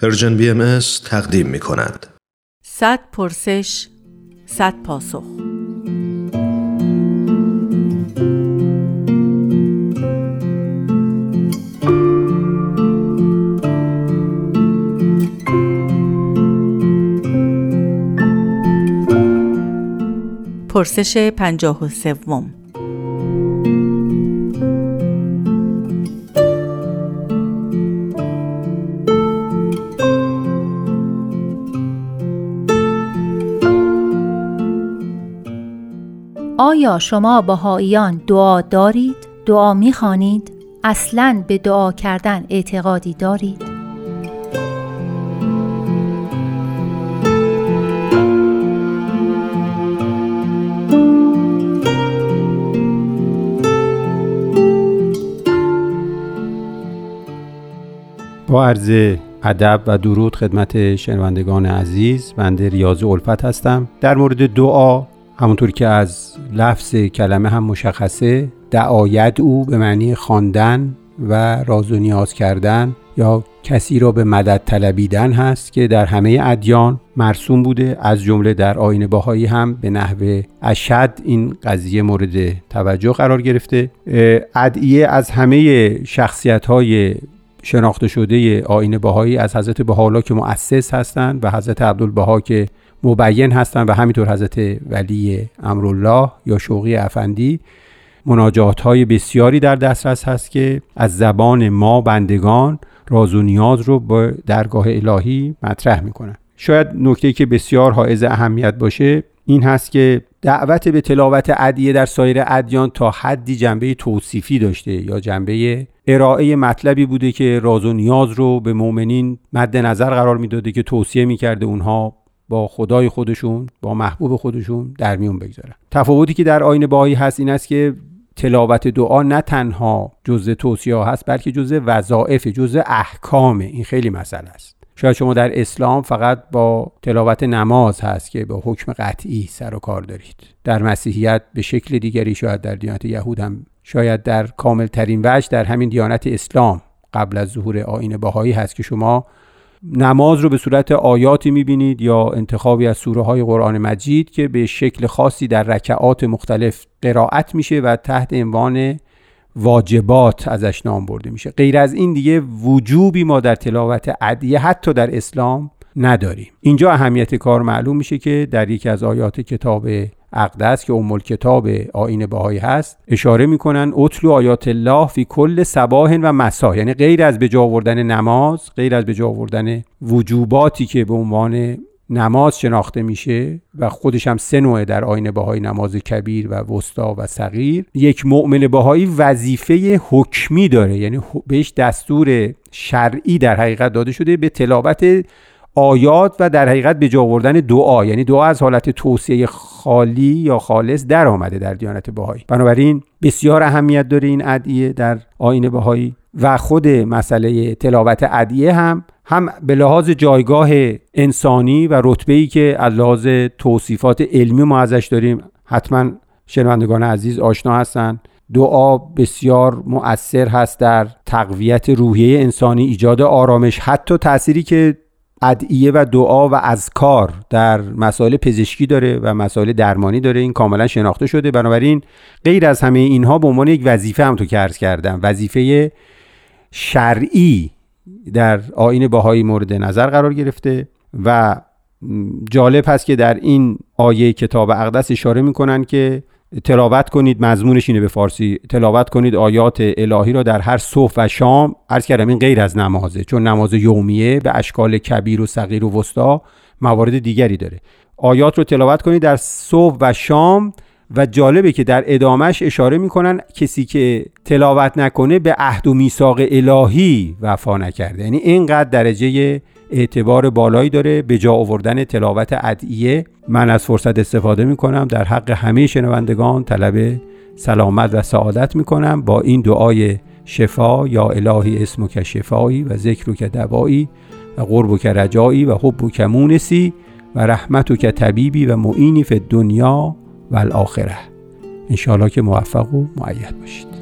پرژن بی تقدیم می کند. صد پرسش صد پاسخ پرسش پنجاه و سوم آیا شما بهاییان دعا دارید؟ دعا می‌خوانید؟ اصلا به دعا کردن اعتقادی دارید؟ با عرض ادب و درود خدمت شنوندگان عزیز بنده ریاض الفت هستم در مورد دعا همونطور که از لفظ کلمه هم مشخصه دعاید او به معنی خواندن و راز و نیاز کردن یا کسی را به مدد طلبیدن هست که در همه ادیان مرسوم بوده از جمله در آین باهایی هم به نحو اشد این قضیه مورد توجه قرار گرفته. ادعیه از همه شخصیت های شناخته شده آین باهایی از حضرت بهاءالله که مؤسس هستند و حضرت عبدالبها که مبین هستند و همینطور حضرت ولی امرالله یا شوقی افندی. مناجات های بسیاری در دسترس هست که از زبان ما بندگان راز و نیاز رو با درگاه الهی مطرح می‌کنن. شاید نکته که بسیار حائز اهمیت باشه این هست که دعوت به تلاوت ادیه در سایر ادیان تا حدی جنبه توصیفی داشته یا جنبه ارائه مطلبی بوده که راز و نیاز رو به مؤمنین مد نظر قرار می‌داده که توصیه می‌کرده اونها با خدای خودشون با محبوب خودشون در میون بگذارن. تفاوتی که در آین باهایی هست این است که تلاوت دعا نه تنها جزء توصیه هست بلکه جزء وظایف جزء احکامه این خیلی مسئله است. شاید شما در اسلام فقط با تلاوت نماز هست که با حکم قطعی سر و کار دارید. در مسیحیت به شکل دیگری شاید در دیانت یهود هم شاید در کامل ترین وجه در همین دیانت اسلام قبل از ظهور آین باهایی هست که شما نماز رو به صورت آیاتی می‌بینید یا انتخابی از سوره های قرآن مجید که به شکل خاصی در رکعات مختلف قرائت میشه و تحت عنوان واجبات ازش نام برده میشه. غیر از این دیگه وجوبی ما در تلاوت ادیه حتی در اسلام نداریم. اینجا اهمیت کار معلوم میشه که در یکی از آیات کتاب اقدس که ام کتاب آین بهایی هست اشاره می‌کنن اطلو آیات الله فی کل صباح و مسا یعنی غیر از به آوردن نماز غیر از به آوردن وجوباتی که به عنوان نماز شناخته میشه و خودش هم سه نوعه در آین بهایی نماز کبیر و وسطا و صغیر. یک مؤمن بهایی وظیفه حکمی داره یعنی بهش دستور شرعی در حقیقت داده شده به تلاوت آیات و در حقیقت به جا آوردن دعا. یعنی دعا از حالت توصیه خالی یا خالص در آمده در دیانت بهایی. بنابراین بسیار اهمیت داره این ادعیه در آین بهایی و خود مسئله تلاوت ادعیه هم هم به لحاظ جایگاه انسانی و رتبه که از لحاظ توصیفات علمی ما ازش داریم حتما شنوندگان عزیز آشنا هستند دعا بسیار مؤثر هست در تقویت روحیه انسانی ایجاد آرامش حتی تأثیری که ادعیه و دعا و اذکار در مسائل پزشکی داره و مسائل درمانی داره. این کاملا شناخته شده. بنابراین غیر از همه اینها به عنوان یک وظیفه هم تو کرز کردم وظیفه شرعی در آین باهایی مورد نظر قرار گرفته و جالب هست که در این آیه کتاب اقدس اشاره می‌کنن که تلاوت کنید مضمونش اینه به فارسی تلاوت کنید آیات الهی را در هر صبح و شام عرض کردم این غیر از نمازه چون نماز یومیه به اشکال کبیر و صغیر و وسطا موارد دیگری داره. آیات رو تلاوت کنید در صبح و شام و جالبه که در ادامش اشاره می‌کنن کسی که تلاوت نکنه به عهد و میثاق الهی وفا نکرده. یعنی اینقدر درجه اعتبار بالایی داره به جا آوردن تلاوت ادعیه. من از فرصت استفاده می‌کنم. در حق همه شنوندگان طلب سلامت و سعادت می‌کنم. با این دعای شفا یا الهی اسم که شفایی و ذکر که دوایی و قرب که رجایی و حب که مونسی و رحمت که طبیبی و معینی فی دنیا و الاخره انشاءالله که موفق و معید باشید.